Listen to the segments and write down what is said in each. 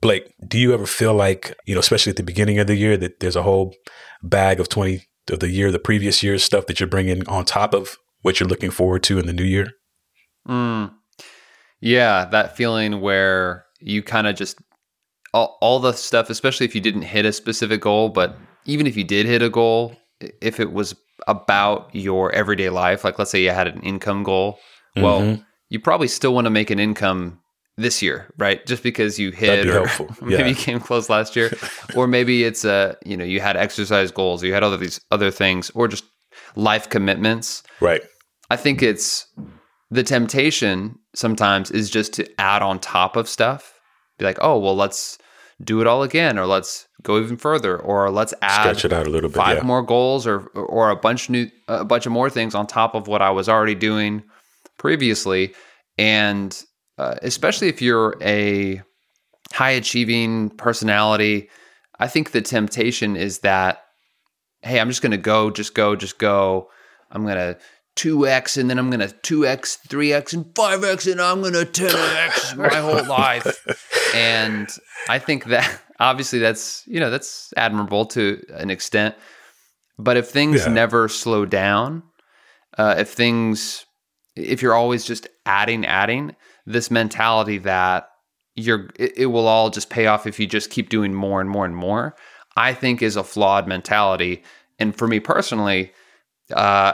Blake, do you ever feel like, you know, especially at the beginning of the year, that there's a whole bag of 20 of the year, the previous year's stuff that you're bringing on top of what you're looking forward to in the new year? Mm. Yeah, that feeling where you kind of just all, all the stuff, especially if you didn't hit a specific goal, but even if you did hit a goal, if it was about your everyday life, like let's say you had an income goal, well, mm-hmm. you probably still want to make an income this year, right? Just because you hit, or yeah. maybe you came close last year, or maybe it's a you know you had exercise goals, or you had other these other things, or just life commitments. Right. I think it's the temptation sometimes is just to add on top of stuff. Be like, oh well, let's do it all again, or let's go even further, or let's add stretch it out a little bit, five yeah. more goals, or or a bunch new a bunch of more things on top of what I was already doing previously, and uh, especially if you're a high achieving personality, I think the temptation is that, hey, I'm just going to go, just go, just go. I'm going to 2x and then I'm going to 2x, 3x, and 5x, and I'm going to 10x my whole life. And I think that obviously that's, you know, that's admirable to an extent. But if things yeah. never slow down, uh, if things, if you're always just adding, adding, this mentality that you're it, it will all just pay off if you just keep doing more and more and more i think is a flawed mentality and for me personally uh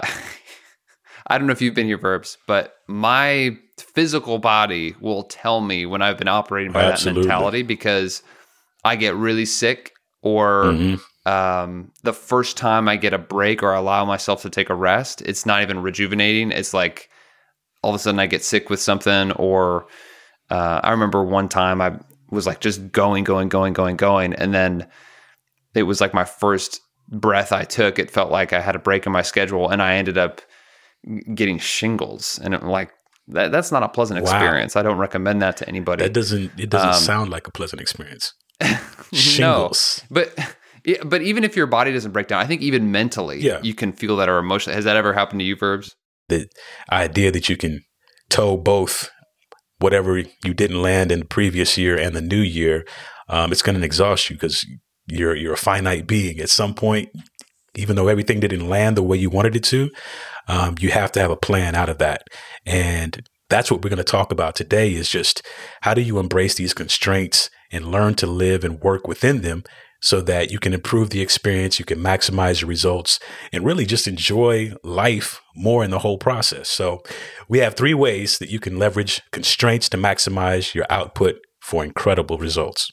i don't know if you've been here verbs but my physical body will tell me when i've been operating by Absolutely. that mentality because i get really sick or mm-hmm. um, the first time i get a break or allow myself to take a rest it's not even rejuvenating it's like all of a sudden I get sick with something, or uh, I remember one time I was like just going, going, going, going, going, and then it was like my first breath I took. It felt like I had a break in my schedule, and I ended up getting shingles, and it, like that, that's not a pleasant wow. experience. I don't recommend that to anybody. That doesn't it doesn't um, sound like a pleasant experience. shingles, no, but. Yeah, but even if your body doesn't break down, I think even mentally, yeah. you can feel that or emotionally. Has that ever happened to you, Verbs? The idea that you can tow both whatever you didn't land in the previous year and the new year, um, it's going to exhaust you because you're you're a finite being. At some point, even though everything didn't land the way you wanted it to, um, you have to have a plan out of that. And that's what we're going to talk about today is just how do you embrace these constraints and learn to live and work within them so that you can improve the experience, you can maximize your results, and really just enjoy life more in the whole process. So, we have three ways that you can leverage constraints to maximize your output for incredible results.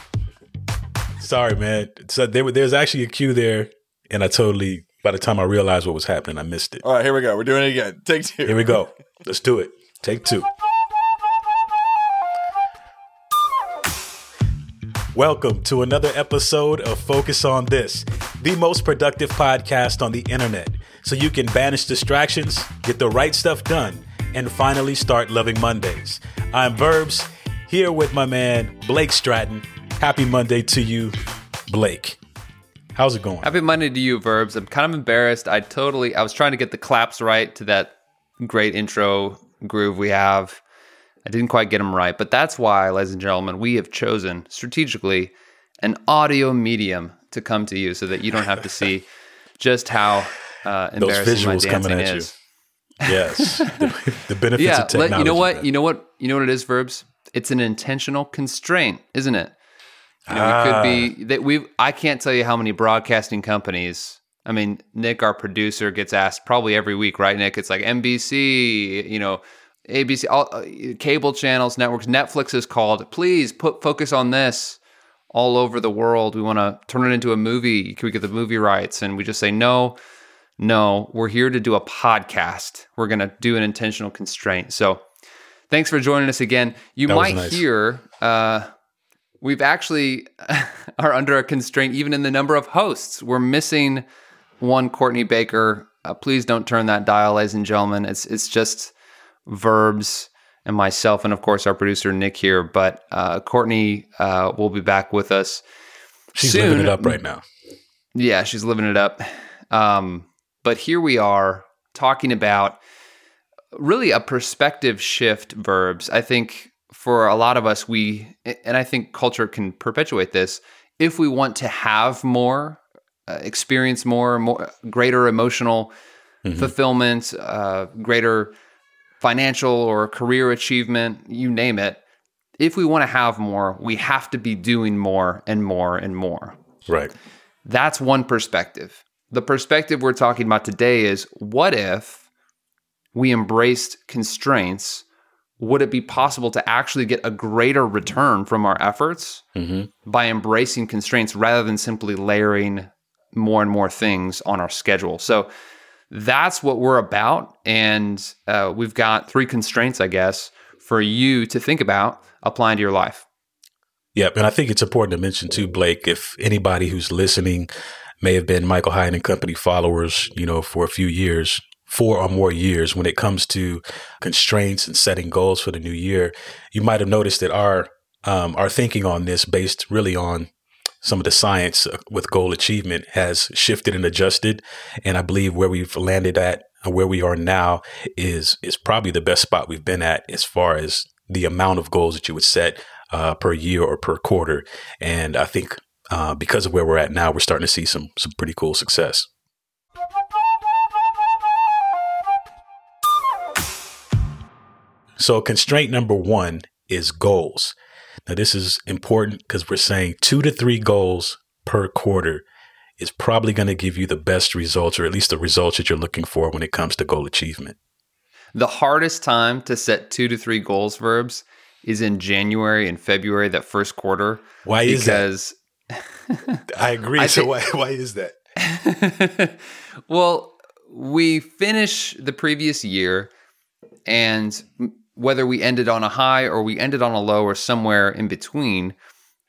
sorry, man. So there, there's actually a cue there, and I totally. By the time I realized what was happening, I missed it. All right, here we go. We're doing it again. Take two. Here we go. Let's do it. Take two. Welcome to another episode of Focus on This, the most productive podcast on the internet, so you can banish distractions, get the right stuff done, and finally start loving Mondays. I'm Verbs, here with my man Blake Stratton, Happy Monday to you, Blake. How's it going? Happy Monday to you, Verbs. I'm kind of embarrassed. I totally, I was trying to get the claps right to that great intro groove we have. I didn't quite get them right, but that's why, ladies and gentlemen, we have chosen strategically an audio medium to come to you so that you don't have to see just how uh, embarrassing my dancing is. You. Yes, the, the benefits yeah, of technology. you know what? You know what? You know what it is, Verbs. It's an intentional constraint, isn't it? You know, ah. could be that we. I can't tell you how many broadcasting companies. I mean, Nick, our producer, gets asked probably every week, right? Nick, it's like NBC, you know, ABC, all uh, cable channels, networks. Netflix is called. Please put focus on this all over the world. We want to turn it into a movie. Can we get the movie rights? And we just say no, no. We're here to do a podcast. We're going to do an intentional constraint. So Thanks for joining us again. You That might nice. hear uh, we've actually are under a constraint even in the number of hosts. We're missing one Courtney Baker. Uh, please don't turn that dial, ladies and gentlemen. It's it's just verbs and myself, and of course our producer Nick here. But uh, Courtney uh, will be back with us. She's soon. living it up right now. Yeah, she's living it up. Um, but here we are talking about really a perspective shift verbs. I think for a lot of us, we, and I think culture can perpetuate this, if we want to have more, uh, experience more, more greater emotional Mhm. fulfillment, uh, greater financial or career achievement, you name it. If we want to have more, we have to be doing more and more and more. Right. That's one perspective. The perspective we're talking about today is what if we embraced constraints? Would it be possible to actually get a greater return from our efforts hmm by embracing constraints rather than simply layering more and more things on our schedule? So that's what we're about. And uh, we've got three constraints, I guess, for you to think about applying to your life. Yep. And I think it's important to mention too, Blake, if anybody who's listening may have been Michael Hyatt and Company followers, you know, for a few years, four or more years, when it comes to constraints and setting goals for the new year, you might have noticed that our um, our thinking on this, based really on some of the science uh, with goal achievement, has shifted and adjusted. And I believe where we've landed at, uh, where we are now, is is probably the best spot we've been at as far as the amount of goals that you would set uh, per year or per quarter. And I think uh, because of where we're at now, we're starting to see some some pretty cool success. So constraint number one is goals. Now this is important because we're saying two to three goals per quarter is probably going to give you the best results, or at least the results that you're looking for when it comes to goal achievement. The hardest time to set two to three goals verbs is in January and February, that first quarter. Why is that? because I agree. I so think- why why is that? well, we finish the previous year, and whether we ended on a high or we ended on a low or somewhere in between,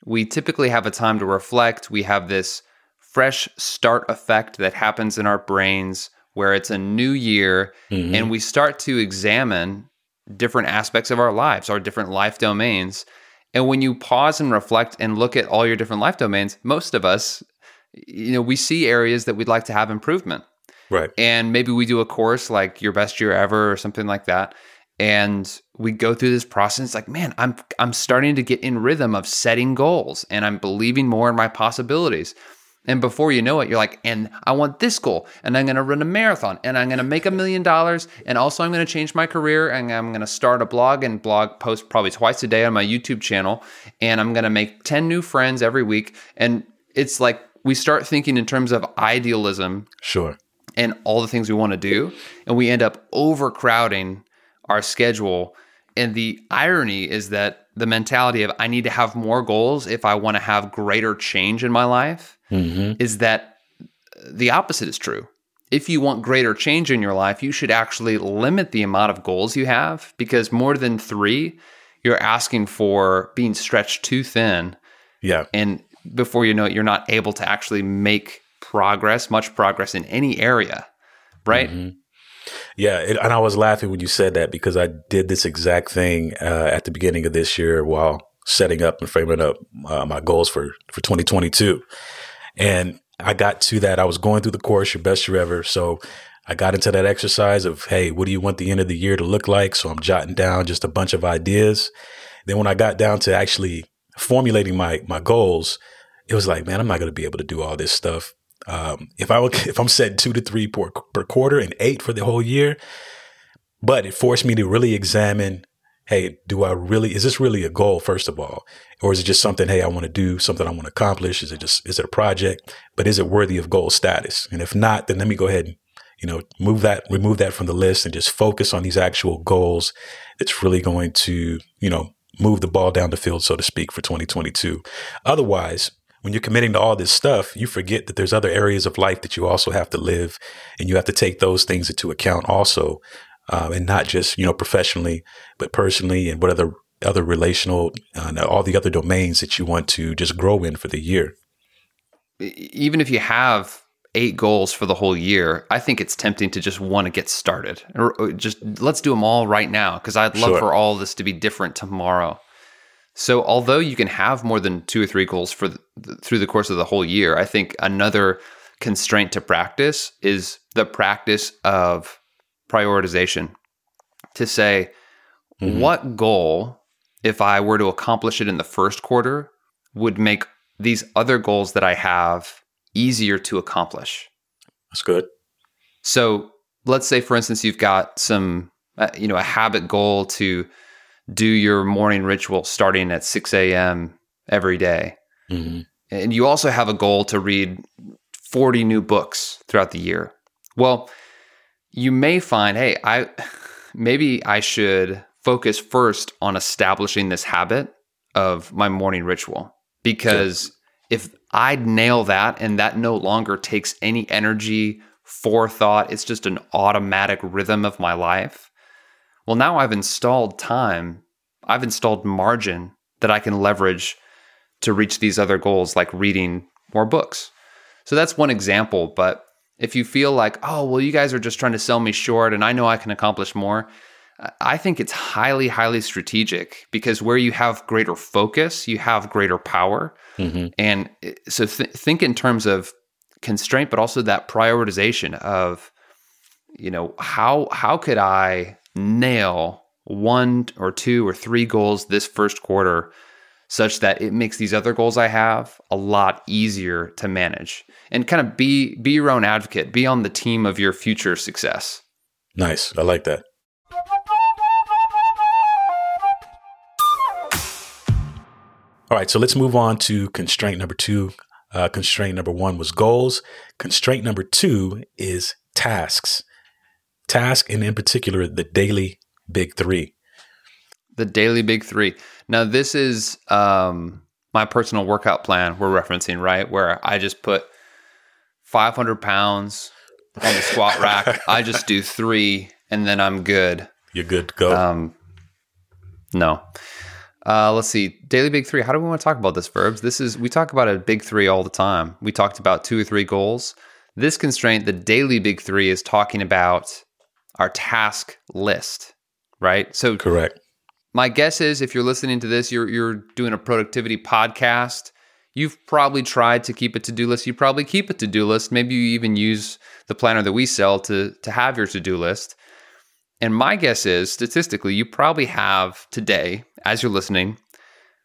we typically have a time to reflect. We have this fresh start effect that happens in our brains where it's a new year Mhm. and we start to examine different aspects of our lives, our different life domains. And when you pause and reflect and look at all your different life domains, most of us, you know, we see areas that we'd like to have improvement. right. And maybe we do a course like your best year ever or something like that. And we go through this process. It's like, man, I'm I'm starting to get in rhythm of setting goals and I'm believing more in my possibilities. And before you know it, you're like, and I want this goal, and I'm going to run a marathon, and I'm going to make a million dollars, and also I'm going to change my career, and I'm going to start a blog and blog post probably twice a day on my YouTube channel, and I'm going to make 10 new friends every week. And it's like we start thinking in terms of idealism Sure. and all the things we want to do, and we end up overcrowding our schedule. And the irony is that the mentality of I need to have more goals if I want to have greater change in my life hmm is that the opposite is true. If you want greater change in your life, you should actually limit the amount of goals you have because more than three, you're asking for being stretched too thin. Yeah. And before you know it, you're not able to actually make progress, much progress in any area, right? Mhm. Yeah, it, and I was laughing when you said that because I did this exact thing uh, at the beginning of this year while setting up and framing up uh, my goals for for 2022. And I got to that. I was going through the course, your best year ever. So I got into that exercise of, hey, what do you want the end of the year to look like? So I'm jotting down just a bunch of ideas. Then when I got down to actually formulating my my goals, it was like, man, I'm not going to be able to do all this stuff. Um, if I would, if I'm setting two to three per, per quarter and eight for the whole year, but it forced me to really examine, hey, do I really, is this really a goal, first of all? Or is it just something, hey, I want to do something I want to accomplish? Is it just, is it a project? But is it worthy of goal status? And if not, then let me go ahead and, you know, move that, remove that from the list and just focus on these actual goals that's really going to, you know, move the ball down the field, so to speak, for 2022. Otherwise, when you're committing to all this stuff, you forget that there's other areas of life that you also have to live and you have to take those things into account also um, and not just you know professionally, but personally and what other other relational uh, all the other domains that you want to just grow in for the year. Even if you have eight goals for the whole year, I think it's tempting to just want to get started. Or just let's do them all right now because I'd love Sure. for all this to be different tomorrow. So, although you can have more than two or three goals for the, through the course of the whole year, I think another constraint to practice is the practice of prioritization. To say, Mhm. what goal, if I were to accomplish it in the first quarter, would make these other goals that I have easier to accomplish? That's good. So let's say, for instance, you've got some, uh, you know, a habit goal to do your morning ritual starting at 6 a.m. every day. hmm And you also have a goal to read 40 new books throughout the year. Well, you may find, hey, I maybe I should focus first on establishing this habit of my morning ritual because if I nail that and that no longer takes any energy, forethought, it's just an automatic rhythm of my life. Well, now I've installed time, I've installed margin that I can leverage to reach these other goals like reading more books. So that's one example. But if you feel like, oh, well, you guys are just trying to sell me short and I know I can accomplish more, I think it's highly, highly strategic because where you have greater focus, you have greater power. hmm And so th- think in terms of constraint, but also that prioritization of, you know, how how could I nail one or two or three goals this first quarter such that it makes these other goals I have a lot easier to manage and kind of be be your own advocate, be on the team of your future success. Nice. I like that. All right, so let's move on to constraint number two. Uh, constraint number one was goals. Constraint number two is tasks. Task, and in particular, the daily big three. The daily big three. Now, this is um, my personal workout plan we're referencing, right? Where I just put 500 pounds on the squat rack. I just do three and then I'm good. You're good to go. Um, no. Uh, let's see. Daily big three. How do we want to talk about this, verbs? This is, we talk about a big three all the time. We talked about two or three goals. This constraint, the daily big three, is talking about our task list, right? So Correct. my guess is if you're listening to this, you're you're doing a productivity podcast. You've probably tried to keep a to-do list. You probably keep a to-do list. Maybe you even use the planner that we sell to to have your to-do list. And my guess is statistically, you probably have today, as you're listening,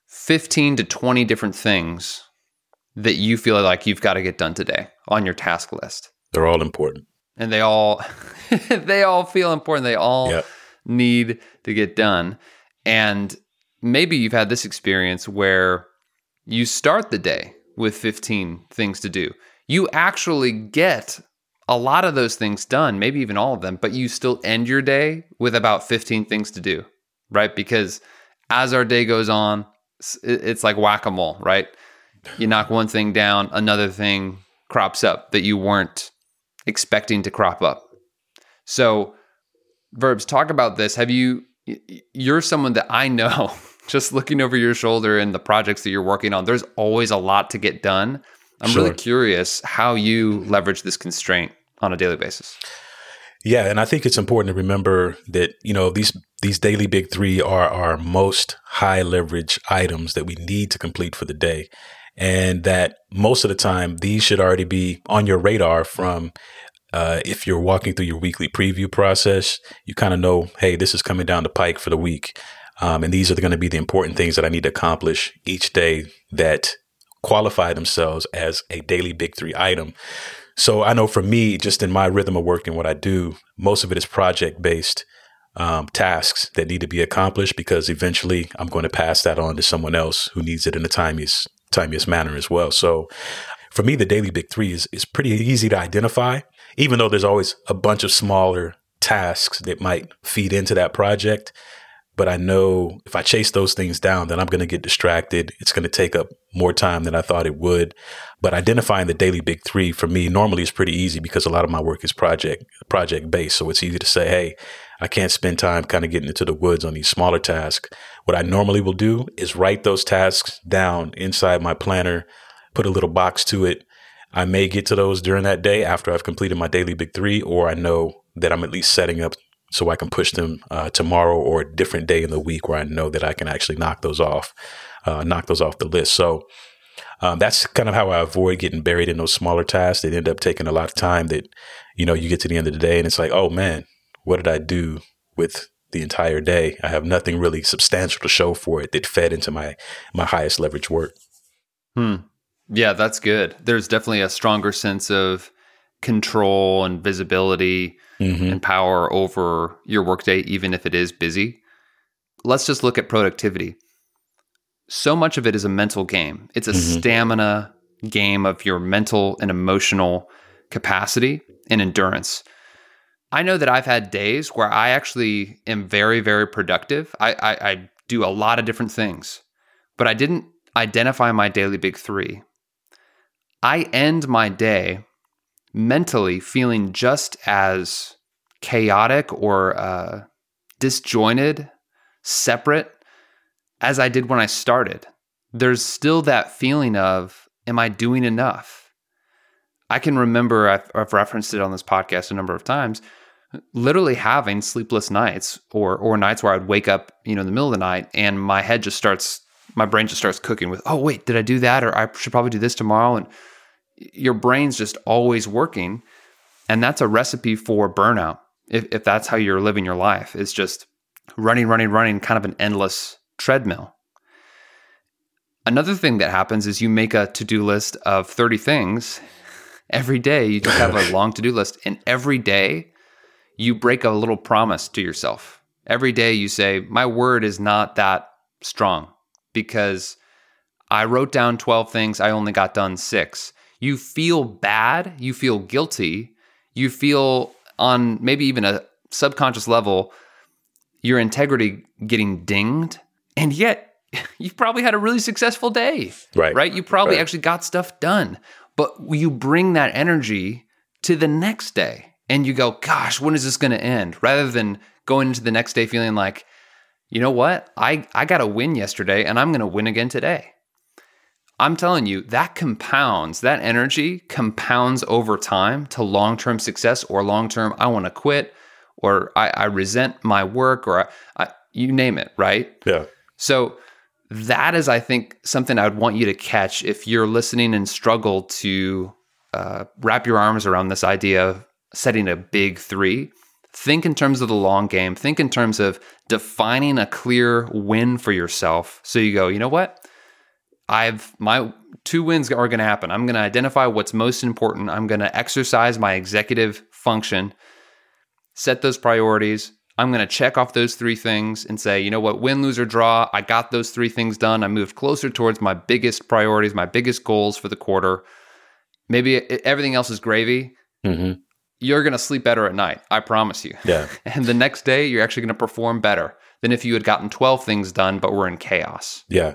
15 to 20 different things that you feel like you've got to get done today on your task list. They're all important. And they all they all feel important. They all Yep. need to get done. And maybe you've had this experience where you start the day with 15 things to do. You actually get a lot of those things done, maybe even all of them, but you still end your day with about 15 things to do, right? Because as our day goes on, it's like whack a mole, right? You knock one thing down, another thing crops up that you weren't expecting to crop up. So, verbs, talk about this. Have you, you're someone that I know, just looking over your shoulder and the projects that you're working on, there's always a lot to get done. I'm really curious how you leverage this constraint on a daily basis. Yeah, and I think it's important to remember that you know these these daily big three are our most high leverage items that we need to complete for the day, and that most of the time these should already be on your radar from. Uh, if you're walking through your weekly preview process, you kind of know, hey, this is coming down the pike for the week, um, and these are going to be the important things that I need to accomplish each day that qualify themselves as a daily big three item. So I know for me, just in my rhythm of work and what I do, most of it is project based um, tasks that need to be accomplished because eventually I'm going to pass that on to someone else who needs it in the timiest, timiest manner as well. So for me, the daily big three is, is pretty easy to identify, even though there's always a bunch of smaller tasks that might feed into that project. But I know if I chase those things down, then I'm going to get distracted. It's going to take up more time than I thought it would. But identifying the daily big three for me normally is pretty easy because a lot of my work is project project based. So it's easy to say, hey, I can't spend time kind of getting into the woods on these smaller tasks. What I normally will do is write those tasks down inside my planner, put a little box to it. I may get to those during that day after I've completed my daily big three, or I know that I'm at least setting up so I can push them uh, tomorrow or a different day in the week where I know that I can actually knock those off, uh, knock those off the list. So um, that's kind of how I avoid getting buried in those smaller tasks that end up taking a lot of time. That you know you get to the end of the day and it's like, oh man, what did I do with the entire day? I have nothing really substantial to show for it that fed into my my highest leverage work. Hmm. Yeah, that's good. There's definitely a stronger sense of control and visibility mm-hmm. and power over your workday, even if it is busy. Let's just look at productivity. So much of it is a mental game, it's a mm-hmm. stamina game of your mental and emotional capacity and endurance. I know that I've had days where I actually am very, very productive. I, I, I do a lot of different things, but I didn't identify my daily big three. I end my day mentally feeling just as chaotic or uh, disjointed, separate as I did when I started. There's still that feeling of, am I doing enough? I can remember, I've, I've referenced it on this podcast a number of times, literally having sleepless nights or, or nights where I'd wake up, you know, in the middle of the night and my head just starts, my brain just starts cooking with, oh, wait, did I do that? Or I should probably do this tomorrow. And your brain's just always working. And that's a recipe for burnout if, if that's how you're living your life it's just running running running kind of an endless treadmill another thing that happens is you make a to-do list of 30 things every day you just have a long to-do list and every day you break a little promise to yourself. Every day you say my word is not that strong because i wrote down 12 things i only got done 6 you feel bad you feel guilty you feel on maybe even a subconscious level your integrity getting dinged and yet you've probably had a really successful day right. right? You probably right. actually got stuff done but you bring that energy to the next day and you go gosh when is this going to end rather than going into the next day feeling like you know what i i got a win yesterday and i'm going to win again today I'm telling you, that compounds, that energy compounds over time to long term success or long term, I want to quit or I, I, resent my work or I, I, you name it, right? Yeah. So that is, I think, something I would want you to catch if you're listening and struggle to uh, wrap your arms around this idea of setting a big three. Think in terms of the long game. Think in terms of defining a clear win for yourself. So you go, you know what? I've my two wins are going to happen. I'm going to identify what's most important. I'm going to exercise my executive function, set those priorities. I'm going to check off those three things and say, you know what, win, lose, or draw, I got those three things done. I moved closer towards my biggest priorities, my biggest goals for the quarter. Maybe everything else is gravy. Mm-hmm. You're going to sleep better at night. I promise you. Yeah. and the next day, you're actually going to perform better than if you had gotten 12 things done, but were in chaos. Yeah.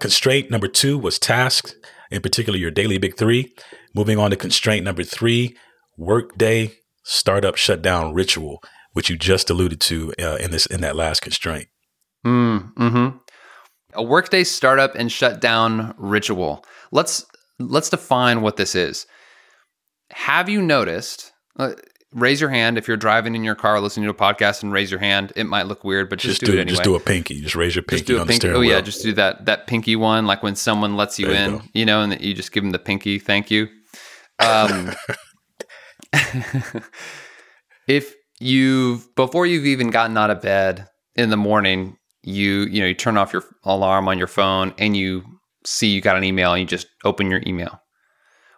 Constraint number two was tasks, in particular your daily big three. Moving on to constraint number three, workday startup shutdown ritual, which you just alluded to uh, in this in that last constraint. Mm, hmm A workday startup and shutdown ritual. Let's let's define what this is. Have you noticed? Uh, raise your hand if you're driving in your car listening to a podcast and raise your hand. It might look weird, but just, Just, do, do it anyway. just do a pinky. Just raise your pinky Just do a on the pinky. steering Oh yeah, wheel. just do that that pinky one, like when someone lets you There you in, go. you know, and that you just give them the pinky. Thank you. Um, if you've before you've even gotten out of bed in the morning, you you know you turn off your alarm on your phone and you see you got an email and you just open your email,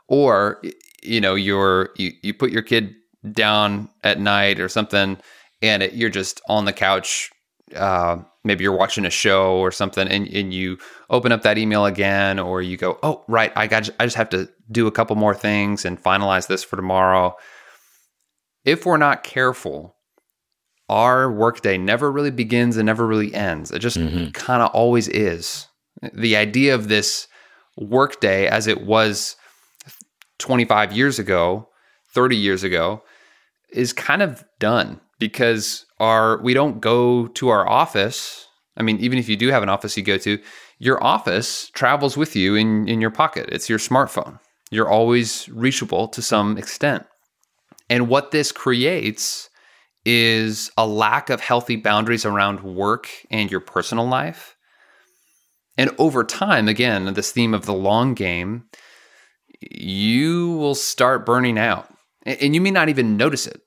or you know you're you you put your kid down at night or something, and it, you're just on the couch. Uh, maybe you're watching a show or something, and, and you open up that email again, or you go, "Oh, right, I got, I just have to do a couple more things and finalize this for tomorrow." If we're not careful, our workday never really begins and never really ends. It just Mhm. kind of always is. The idea of this workday as it was 25 years ago, 30 years ago, is kind of done because our we don't go to our office. I mean, even if you do have an office you go to, your office travels with you in, in your pocket. It's your smartphone. You're always reachable to some extent. And what this creates is a lack of healthy boundaries around work and your personal life. And over time, again, this theme of the long game, you will start burning out. And you may not even notice it,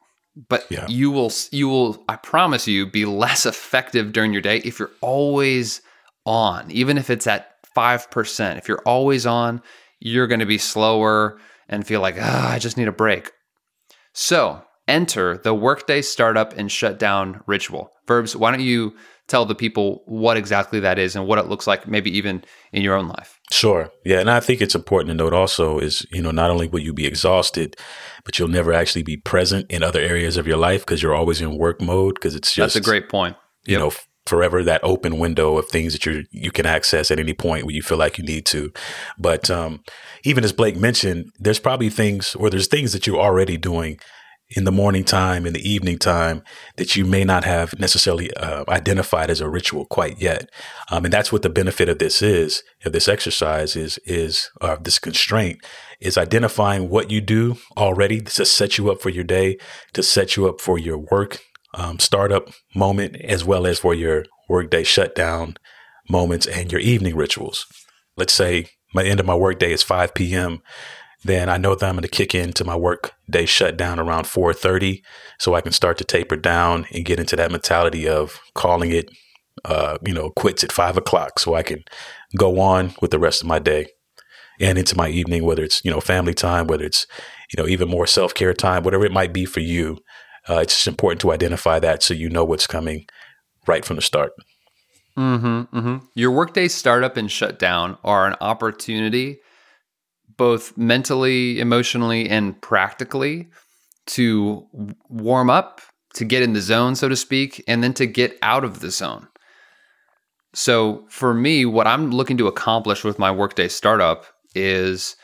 but Yeah. you will you will I promise you be less effective during your day if you're always on, even if it's at 5%. If you're always on, you're going to be slower and feel like, ah, I just need a break. So, enter the workday startup and shutdown ritual. Verbs, why don't you tell the people what exactly that is and what it looks like, maybe even in your own life? Sure. Yeah. And I think it's important to note also is, you know, not only will you be exhausted, but you'll never actually be present in other areas of your life because you're always in work mode because it's just, That's a great point. you know, forever that open window of things that you you can access at any point where you feel like you need to. But um, even as Blake mentioned, there's probably things or there's things that you're already doing in the morning time, in the evening time, that you may not have necessarily uh, identified as a ritual quite yet. Um, and that's what the benefit of this is, of this exercise is, is uh, this constraint is identifying what you do already to set you up for your day, to set you up for your work um, startup moment, as well as for your workday shutdown moments and your evening rituals. Let's say my end of my workday is 5 p.m then I know that I'm going to kick into my work day shutdown around 4:30, so I can start to taper down and get into that mentality of calling it, uh, you know, quits at five o'clock, so I can go on with the rest of my day and into my evening, whether it's you know family time, whether it's you know even more self care time, whatever it might be for you. Uh, it's just important to identify that so you know what's coming right from the start. Mm-hmm, mm-hmm. Your workday startup and shutdown are an opportunity, both mentally, emotionally, and practically, to warm up, to get in the zone, so to speak, and then to get out of the zone. So, for me, what I'm looking to accomplish with my workday startup is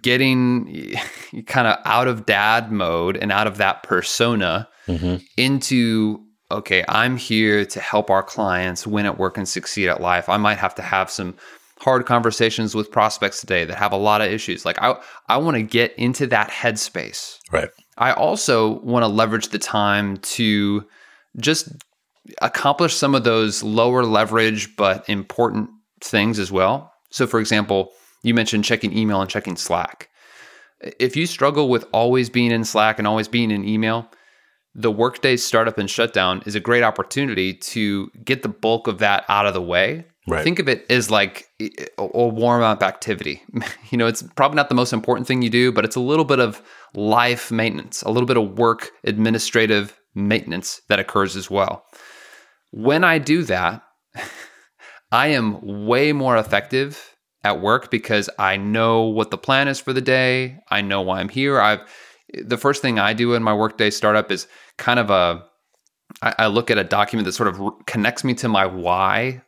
getting kind of out of dad mode and out of that persona Mm-hmm. into okay, I'm here to help our clients win at work and succeed at life. I might have to have some hard conversations with prospects today that have a lot of issues. Like I I want to get into that headspace. Right. I also want to leverage the time to just accomplish some of those lower leverage but important things as well. So for example, you mentioned checking email and checking Slack. If you struggle with always being in Slack and always being in email, the workday startup and shutdown is a great opportunity to get the bulk of that out of the way. Right. Think of it as like a warm up activity. You know, it's probably not the most important thing you do, but it's a little bit of life maintenance, a little bit of work administrative maintenance that occurs as well. When I do that, I am way more effective at work because I know what the plan is for the day. I know why I'm here. I've the first thing I do in my workday startup is kind of a I, look at a document that sort of connects me to my why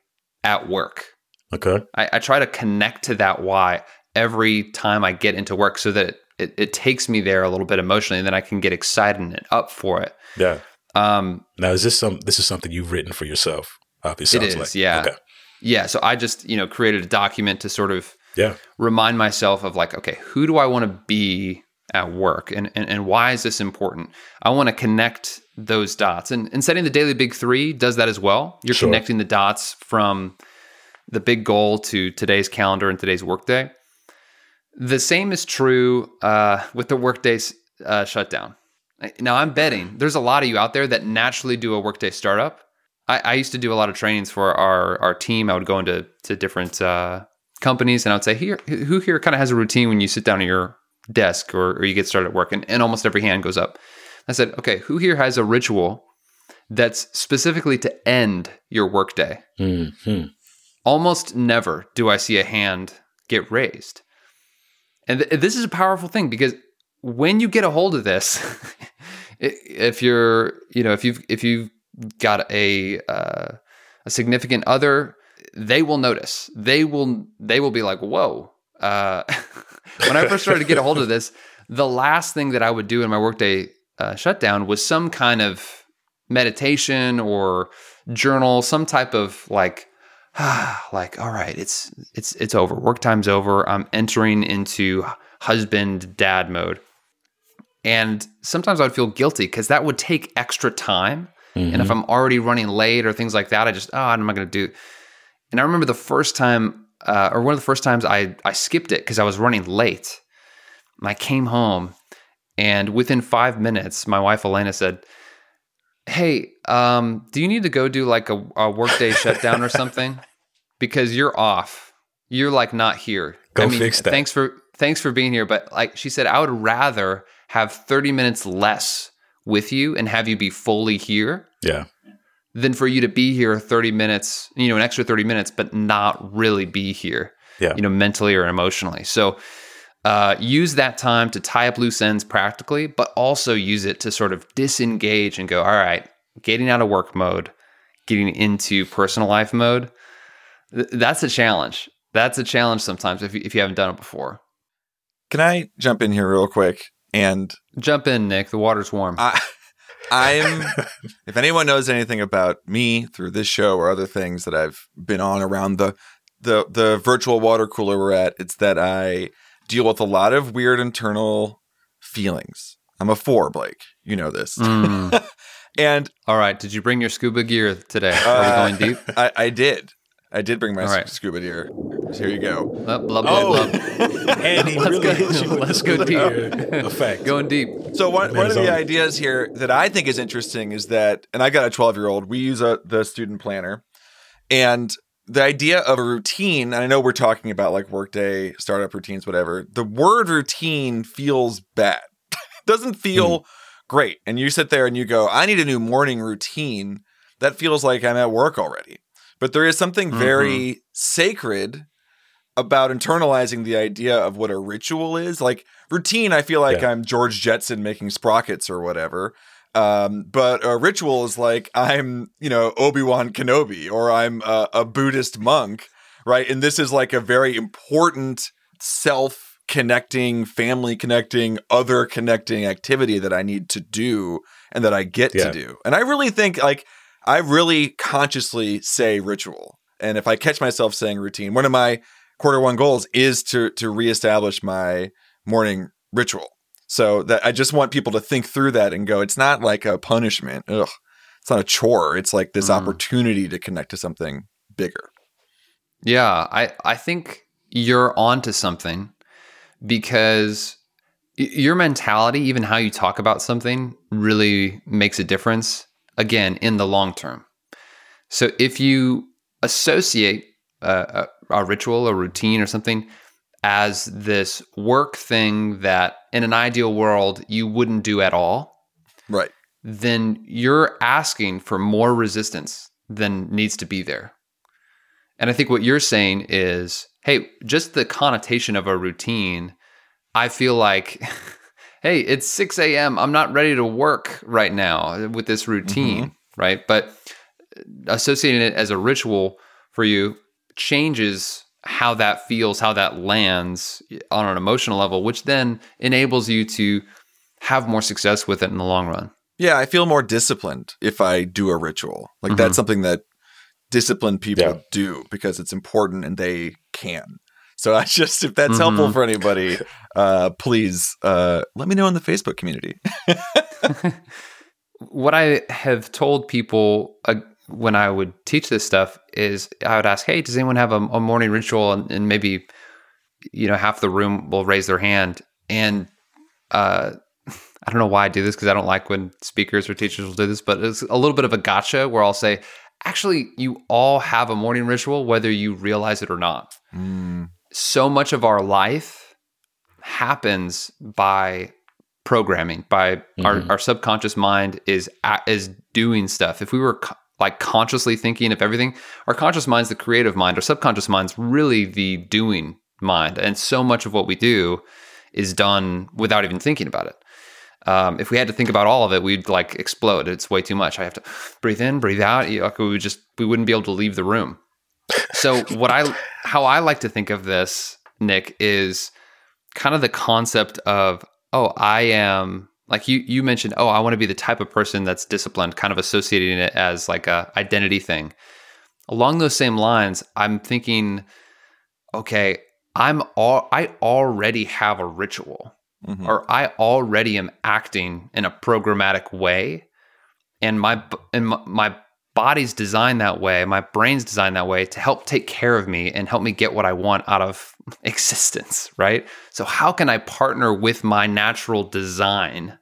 at work. Okay. I, I try to connect to that why every time I get into work so that it, it takes me there a little bit emotionally and then I can get excited and up for it. Yeah. Um, Now, is this some? This is something you've written for yourself? Obviously, It is, yeah. Okay. yeah. So I just, you know, created a document to sort of Yeah. remind myself of like, okay, who do I want to be at work and, and, and why is this important? I want to connect those dots. And, and setting the daily big three does that as well. You're Sure. connecting the dots from the big goal to today's calendar and today's workday. The same is true uh, with the workday's uh, shutdown. Now, I'm betting there's a lot of you out there that naturally do a workday startup. I, I used to do a lot of trainings for our, our team. I would go into to different uh, companies and I would say, here, who here kind of has a routine when you sit down at your desk or, or you get started at work? And, and almost every hand goes up. I said, okay, who here has a ritual that's specifically to end your workday? hmm almost never do I see a hand get raised. And th- this is a powerful thing because when you get a hold of this, if you're, you know, if you've if you've got a uh, a significant other, they will notice. They will they will be like, "Whoa!" Uh, when I first started to get a hold of this, the last thing that I would do in my workday uh, shutdown was some kind of meditation or journal, some type of like like all right it's it's it's over. Work time's over. I'm entering into husband dad mode. And sometimes i'd feel guilty because that would take extra time. And if i'm already running late or things like that i just oh i'm not going to do? And i remember the first time uh, or one of the first times i i skipped it because i was running late. And i came home and within five minutes my wife elena said hey um, do you need to go do like a, a workday shutdown or something because you're off you're like not here Go fix that. thanks for thanks for being here but like she said i would rather have 30 minutes less with you and have you be fully here Yeah. than for you to be here 30 minutes you know an extra 30 minutes but not really be here Yeah. you know mentally or emotionally so uh, use that time to tie up loose ends practically but also use it to sort of disengage and go all right getting out of work mode getting into personal life mode. Th- that's a challenge. That's a challenge sometimes if you, if you haven't done it before. Can I jump in here real quick? And jump in nick. The water's warm. I, I'm, if anyone knows anything about me through this show or other things that I've been on around the the the virtual water cooler we're at, it's that I deal with a lot of weird internal feelings. I'm a four, Blake. You know this. Mm. And all right did you bring your scuba gear today are Uh, we going deep I, I did. I did bring my All right. scuba gear. So here you go. Uh, blah, blah, Oh, blah. and he Let's really go- hits you let's go deep. effect. going deep So one, one of the ideas here that I think is interesting is that, and I got a 12 year old. We use a the student planner, and the idea of a routine. And I know we're talking about like workday startup routines, whatever. The word routine feels bad. Doesn't feel mm. great. And you sit there and you go, I need a new morning routine. That feels like I'm at work already. But there is something very mm-hmm. sacred about internalizing the idea of what a ritual is. Like routine, I feel like Yeah. I'm George Jetson making sprockets or whatever. Um, but a ritual is like I'm, you know, Obi Wan Kenobi or I'm a, a Buddhist monk, right? And this is like a very important self connecting, family connecting, other connecting activity that I need to do and that I get Yeah. to do. And I really think like I really consciously say ritual. And if I catch myself saying routine, one of my quarter one goals is to to reestablish my morning ritual. So that I just want people to think through that and go, it's not like a punishment. Ugh. It's not a chore. It's like this Mm. opportunity to connect to something bigger. Yeah, I I think you're onto something because your mentality, even how you talk about something, really makes a difference. Again, in the long term. So if you associate a, a, a ritual, a routine, or something as this work thing that, in an ideal world, you wouldn't do at all, Right. then you're asking for more resistance than needs to be there. And I think what you're saying is, hey, just the connotation of a routine, I feel like, hey, it's 6 a.m. I'm not ready to work right now with this routine, mm-hmm. right? But associating it as a ritual for you changes how that feels, how that lands on an emotional level, which then enables you to have more success with it in the long run. Yeah, I feel more disciplined if I do a ritual. Like mm-hmm. that's something that disciplined people yeah. do because it's important and they can. So I just if that's mm-hmm. helpful for anybody, uh, please uh, let me know in the Facebook community. what I have told people uh, when I would teach this stuff is I would ask, "Hey, does anyone have a, a morning ritual?" And, and, maybe you know half the room will raise their hand. And uh, I don't know why I do this because I don't like when speakers or teachers will do this, but it's a little bit of a gotcha where I'll say, actually, you all have a morning ritual, whether you realize it or not. Mm. So much of our life happens by programming, by mm-hmm. our, our subconscious mind is is doing stuff. If we were like consciously thinking of everything, our conscious mind's the creative mind, our subconscious mind's really the doing mind, and so much of what we do is done without even thinking about it. Um, if we had to think about all of it, we'd like explode. It's way too much. I have to breathe in, breathe out. Like we would just we wouldn't be able to leave the room. So what I how I like to think of this, Nick, is kind of the concept of oh, I am like you you mentioned. Oh, I want to be the type of person that's disciplined. Kind of associating it as like a identity thing. Along those same lines, I'm thinking, okay, I'm all I already have a ritual mm-hmm. or I already am acting in a programmatic way, and my and my, my body's designed that way, my brain's designed that way to help take care of me and help me get what I want out of existence, right? So how can I partner with my natural design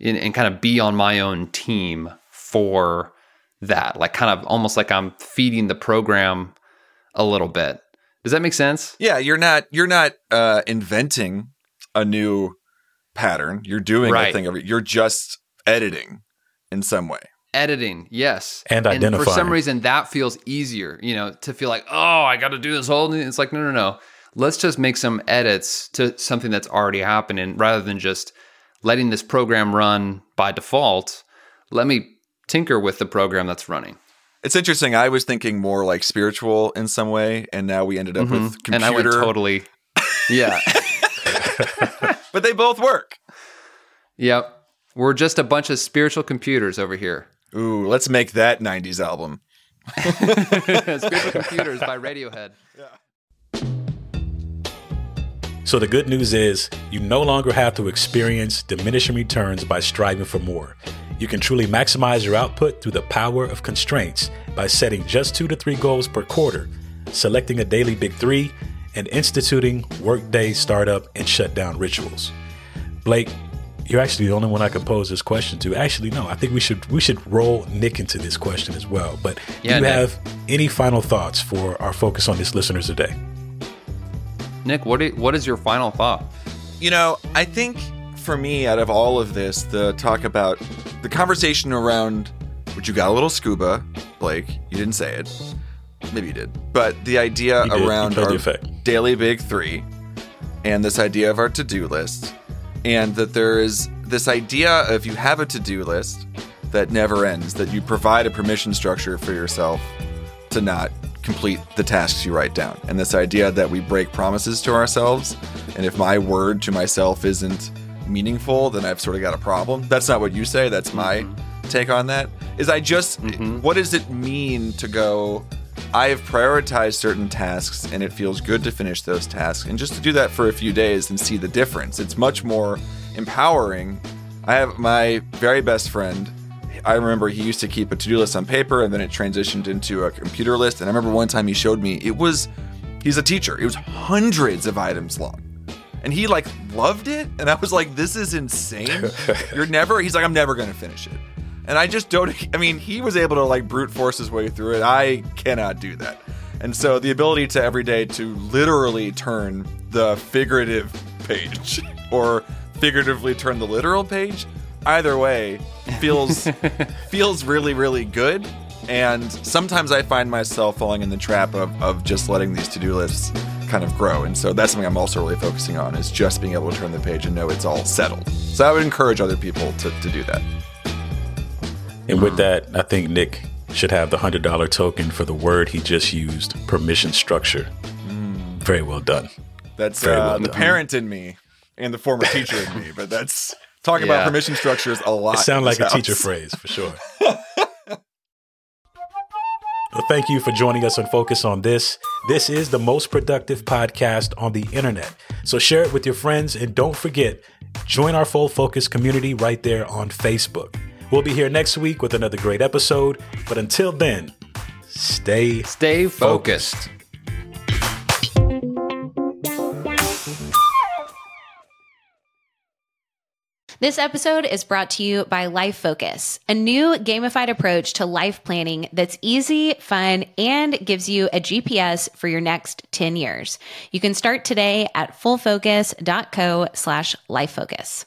and, and kind of be on my own team for that? Like kind of almost like I'm feeding the program a little bit. Does that make sense? Yeah, you're not you're not uh, inventing a new pattern. You're doing right. a thing every. You're just editing in some way. Editing, yes, and identifying. for some reason, that feels easier. You know, to feel like, oh, I got to do this whole. Thing. It's like, no, no, no. Let's just make some edits to something that's already happening, rather than just letting this program run by default. Let me tinker with the program that's running. It's interesting. I was thinking more like spiritual in some way, and now we ended up mm-hmm. with computer. And I went totally, yeah. but they both work. Yep. We're just a bunch of spiritual computers over here. Ooh, let's make that 90s album. spiritual Computers by Radiohead. Yeah. So the good news is you no longer have to experience diminishing returns by striving for more. You can truly maximize your output through the power of constraints by setting just two to three goals per quarter, selecting a daily big three, and instituting workday startup and shutdown rituals. Blake, you're actually the only one I can pose this question to. Actually, no, I think we should we should roll Nick into this question as well. But yeah, do you Nick. have any final thoughts for our focus on this listeners today? Nick, what is, what is your final thought? You know, I think for me, out of all of this, the talk about the conversation around, which you got a little scuba, Blake, you didn't say it, Maybe you did. But the idea around our daily big three and this idea of our to do list, and that there is this idea of you have a to do list that never ends, that you provide a permission structure for yourself to not complete the tasks you write down. And this idea that we break promises to ourselves. And if my word to myself isn't meaningful, then I've sort of got a problem. That's not what you say. That's my mm-hmm. take on that. Is I just, mm-hmm. what does it mean to go, I have prioritized certain tasks and it feels good to finish those tasks. And just to do that for a few days and see the difference, it's much more empowering. I have my very best friend. I remember he used to keep a to do list on paper and then it transitioned into a computer list. And I remember one time he showed me it was, he's a teacher, it was hundreds of items long. And he like loved it. And I was like, this is insane. You're never, he's like, I'm never going to finish it. And I just don't. I mean, he was able to like brute force his way through it. I cannot do that. And so the ability to every day to literally turn the figurative page or figuratively turn the literal page, either way, feels feels really really good. And sometimes I find myself falling in the trap of, of just letting these to do lists kind of grow. And so that's something I'm also really focusing on is just being able to turn the page and know it's all settled. So I would encourage other people to, to do that. And with that, I think Nick should have the $100 token for the word he just used permission structure. Very well done. That's uh, well the done. parent in me and the former teacher in me, but that's talking Yeah. about permission structures a lot. It sounds in like a teacher phrase for sure. well, thank you for joining us on Focus on This. This is the most productive podcast on the internet. So share it with your friends and don't forget, join our full focus community right there on Facebook. We'll be here next week with another great episode. But until then, stay Stay focused. This episode is brought to you by Life Focus, a new gamified approach to life planning that's easy, fun, and gives you a GPS for your next 10 years. You can start today at fullfocus.co slash lifefocus.